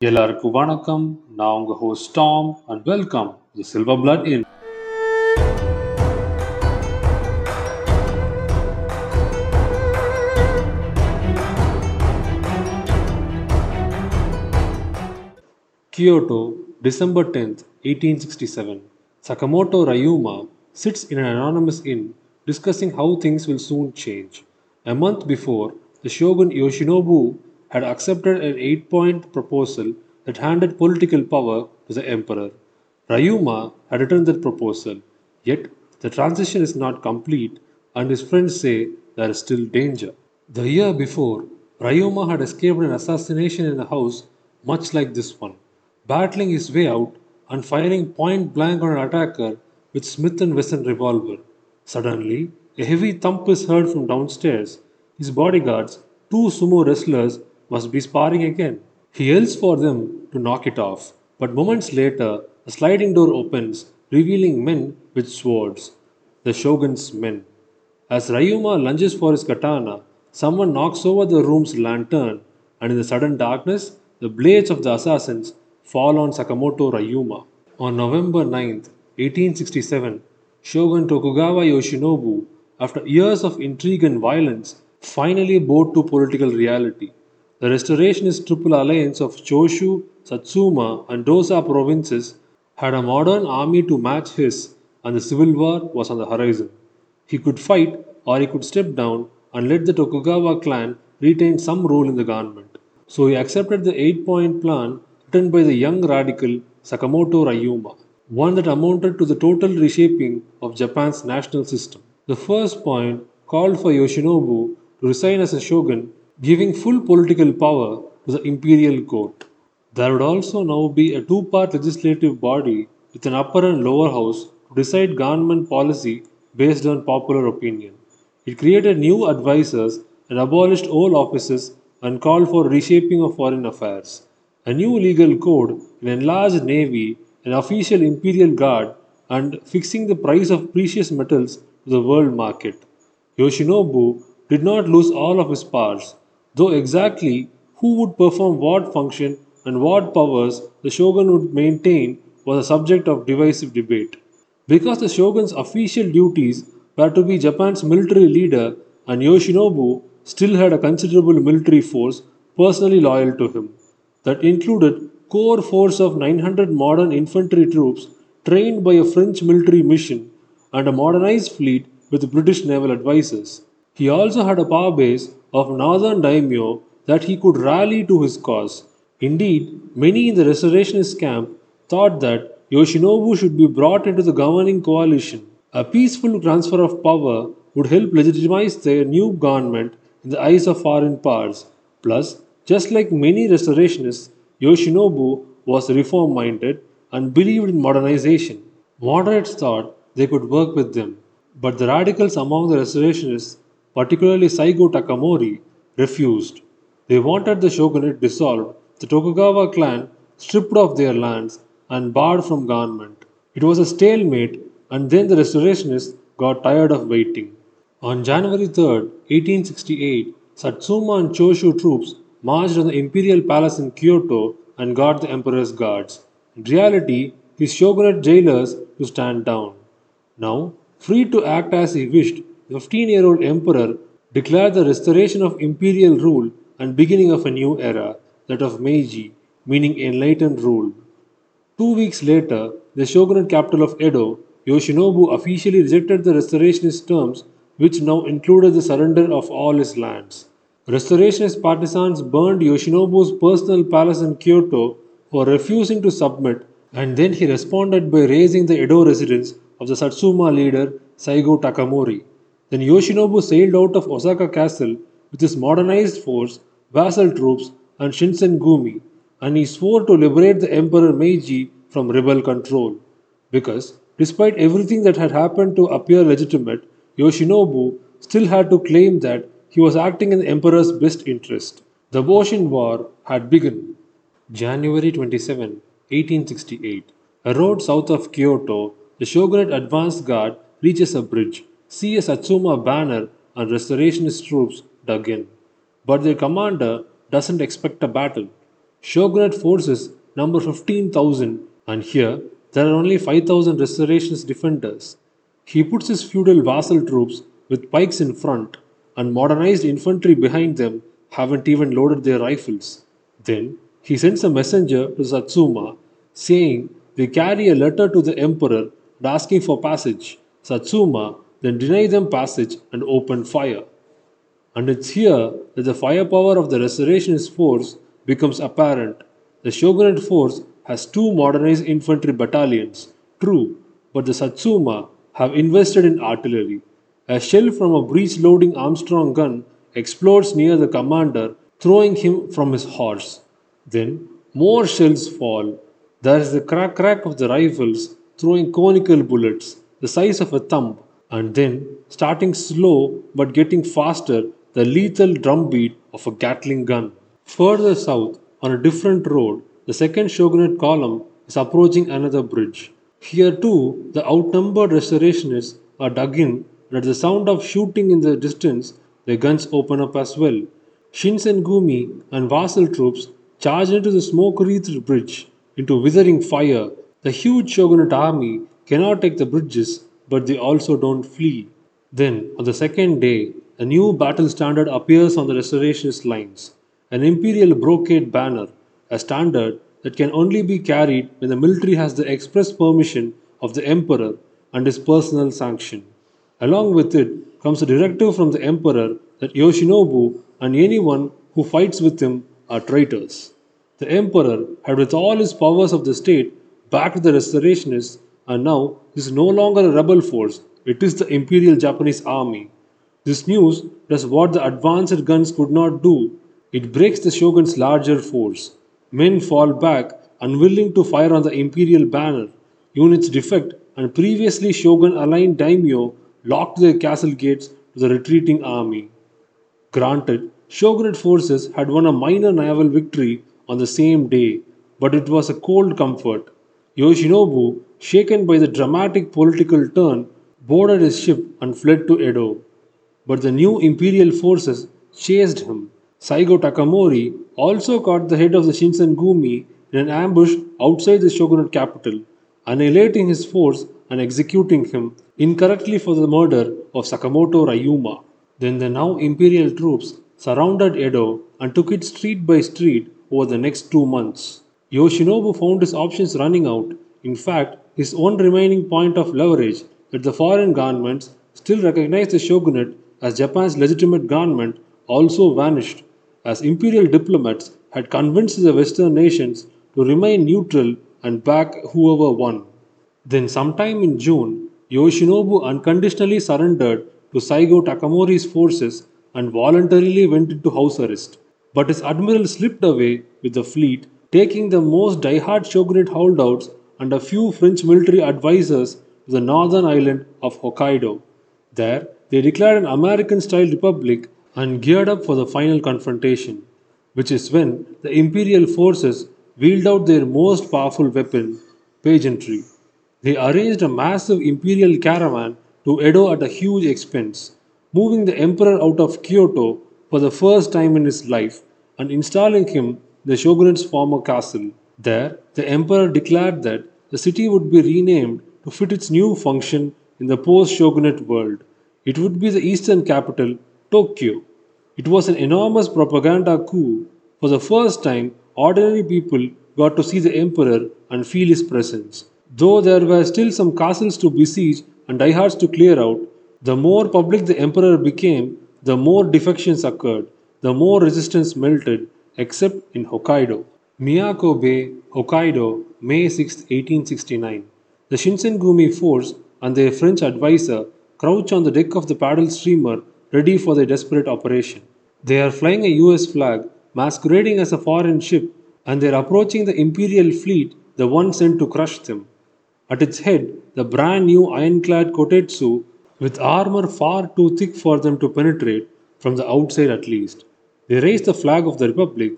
எல்லாருக்கும் வணக்கம் நான் உங்க host Tom and welcome the silver blood in Kyoto, December 10th, 1867. Sakamoto Ryuma sits in an anonymous inn discussing how things will soon change. A month before, the shogun Yoshinobu had accepted an eight point proposal that handed political power to the emperor. Ryuma had written that proposal, yet the transition is not complete, and his friends say there is still danger. The year before, Ryuma had escaped an assassination in a house much like this one, battling his way out and firing point blank on an attacker with Smith and Wesson revolver. Suddenly, a heavy thump is heard from downstairs. His bodyguards, two sumo wrestlers, must be sparring again. He yells for them to knock it off, but moments later, a sliding door opens, revealing men with swords, the shogun's men. As Ryuma lunges for his katana, someone knocks over the room's lantern, and in the sudden darkness, the blades of the assassins fall on Sakamoto Ryuma. On November 9th, 1867, Shogun Tokugawa Yoshinobu, after years of intrigue and violence, finally bowed to political reality. The restorationist triple alliance of Choshu, Satsuma, and Tosa provinces had a modern army to match his, and the civil war was on the horizon. He could fight or he could step down and let the Tokugawa clan retain some role in the government. So he accepted the eight point plan written by the young radical Sakamoto Ryuma, one that amounted to the total reshaping of Japan's national system. The first point called for Yoshinobu to resign as a shogun, giving full political power to the imperial court. There would also now be a two part legislative body with an upper and lower house to decide government policy based on popular opinion. It created new advisors and abolished old offices and called for reshaping of foreign affairs. A new legal code, an enlarged navy, an official imperial guard, and fixing the price of precious metals to the world market. Yoshinobu did not lose all of his powers, though exactly who would perform what function and what powers the shogun would maintain was a subject of divisive debate. Because the shogun's official duties were to be Japan's military leader, and Yoshinobu still had a considerable military force personally loyal to him. That included core force of 900 modern infantry troops trained by a French military mission and a modernized fleet with British naval advisors. He also had a power base of northern daimyo that he could rally to his cause. Indeed, many in the restorationist camp thought that Yoshinobu should be brought into the governing coalition. A peaceful transfer of power would help legitimize their new government in the eyes of foreign powers. Plus, just like many restorationists, Yoshinobu was reform minded and believed in modernization. Moderates thought they could work with them, but the radicals among the restorationists, particularly Saigo Takamori, refused. They wanted the shogunate dissolved, the Tokugawa clan stripped of their lands, and barred from government. It was a stalemate, and then the restorationists got tired of waiting. On January 3, 1868, Satsuma and Choshu troops marched on the imperial palace in Kyoto and got the emperor's guards. In reality, his shogunate jailers to stand down. Now, free to act as he wished, the 15 year old emperor declared the restoration of imperial rule and beginning of a new era, that of Meiji, meaning enlightened rule. Two weeks later, the shogunate capital of Edo, Yoshinobu officially rejected the restorationist terms, which now included the surrender of all his lands. Restorationist partisans burned Yoshinobu's personal palace in Kyoto for refusing to submit, and then he responded by razing the Edo residence of the Satsuma leader Saigo Takamori. Then Yoshinobu sailed out of Osaka Castle with his modernized force, vassal troops, and Shinsengumi, and he swore to liberate the Emperor Meiji from rebel control. Because, despite everything that had happened to appear legitimate, Yoshinobu still had to claim that he was acting in the Emperor's best interest. The Boshin War had begun. January 27, 1868. A road south of Kyoto, the shogunate advance guard reaches a bridge, see a Satsuma banner, and restorationist troops dug in. But their commander doesn't expect a battle. Shogunate forces number 15,000, and here there are only 5,000 restorationist defenders. He puts his feudal vassal troops with pikes in front, and modernized infantry behind them haven't even loaded their rifles. Then he sends a messenger to Satsuma saying they carry a letter to the emperor and asking for passage. Satsuma then deny them passage and open fire. And it's here that the firepower of the restorationist force becomes apparent. The shogunate force has two modernized infantry battalions, true, but the Satsuma have invested in artillery. A shell from a breech loading Armstrong gun explodes near the commander, throwing him from his horse. Then more shells fall. There is the crack crack of the rifles throwing conical bullets, the size of a thumb, and then, starting slow but getting faster, the lethal drumbeat of a Gatling gun. Further south, on a different road, the second shogunate column is approaching another bridge. Here too, the outnumbered restorationists are dug in, and at the sound of shooting in the distance, their guns open up as well. Shinsengumi and vassal troops charge into the smoke wreathed bridge, into withering fire. The huge shogunate army cannot take the bridges, but they also don't flee. Then, on the second day, a new battle standard appears on the restorationist lines an imperial brocade banner, a standard that can only be carried when the military has the express permission of the emperor and his personal sanction. Along with it comes a directive from the emperor that Yoshinobu and anyone who fights with him are traitors. The emperor had, with all his powers of the state, backed the restorationists, and now is no longer a rebel force, it is the imperial Japanese army. This news does what the advanced guns could not do it breaks the shogun's larger force. Men fall back, unwilling to fire on the imperial banner. Units defect, and previously shogun aligned daimyo locked their castle gates to the retreating army. Granted, shogunate forces had won a minor naval victory on the same day, but it was a cold comfort. Yoshinobu, shaken by the dramatic political turn, boarded his ship and fled to Edo. But the new imperial forces chased him. Saigo Takamori also caught the head of the Shinsengumi in an ambush outside the shogunate capital, annihilating his force and executing him incorrectly for the murder of Sakamoto Ryuma. Then the now imperial troops surrounded Edo and took it street by street over the next two months. Yoshinobu found his options running out. In fact, his one remaining point of leverage that the foreign governments still recognized the shogunate as Japan's legitimate government also vanished as imperial diplomats had convinced the Western nations to remain neutral and back whoever won. Then, sometime in June, Yoshinobu unconditionally surrendered to Saigo Takamori's forces and voluntarily went into house arrest. But his admiral slipped away with the fleet, taking the most die-hard shogunate holdouts and a few French military advisors to the northern island of Hokkaido. There, they declared an American style republic and geared up for the final confrontation, which is when the imperial forces wheeled out their most powerful weapon, pageantry. They arranged a massive imperial caravan to Edo at a huge expense, moving the emperor out of Kyoto for the first time in his life and installing him in the shogunate's former castle. There, the emperor declared that the city would be renamed to fit its new function in the post shogunate world. It would be the eastern capital Tokyo. It was an enormous propaganda coup. For the first time, ordinary people got to see the emperor and feel his presence. Though there were still some castles to besiege and diehards to clear out, the more public the emperor became, the more defections occurred, the more resistance melted, except in Hokkaido. Miyako Bay, Hokkaido, May 6, 1869. The Shinsengumi force and their French advisor crouch on the deck of the paddle steamer ready for their desperate operation. They are flying a US flag, masquerading as a foreign ship, and they are approaching the Imperial fleet, the one sent to crush them. At its head, the brand new ironclad Kotetsu, with armor far too thick for them to penetrate, from the outside at least. They raise the flag of the Republic,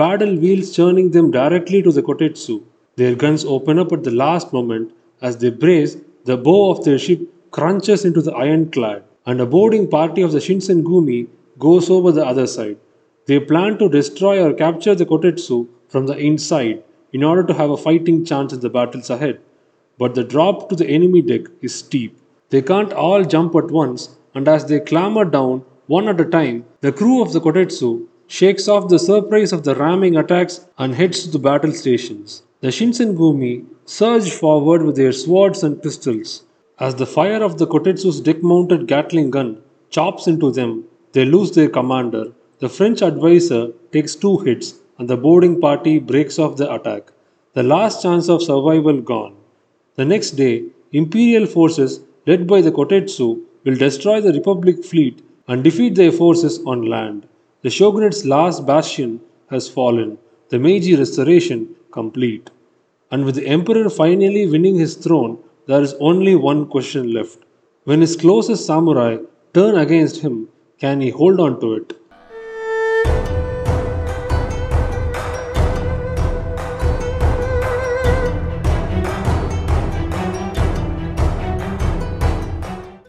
paddle wheels churning them directly to the Kotetsu. Their guns open up at the last moment. As they brace, the bow of their ship crunches into the ironclad and a boarding party of the Shinsengumi goes over the other side. They plan to destroy or capture the Kotetsu from the inside in order to have a fighting chance in the battles ahead. But the drop to the enemy deck is steep. They can't all jump at once, and as they clamber down one at a time, the crew of the Kotetsu shakes off the surprise of the ramming attacks and heads to the battle stations. The Shinsengumi surge forward with their swords and pistols. As the fire of the Kotetsu's deck mounted Gatling gun chops into them, they lose their commander. The French advisor takes two hits and the boarding party breaks off the attack. The last chance of survival gone. The next day, Imperial forces led by the Kotetsu will destroy the Republic fleet and defeat their forces on land. The shogunate's last bastion has fallen, the Meiji restoration complete. And with the emperor finally winning his throne, there is only one question left. When his closest samurai turn against him, can he hold on to it?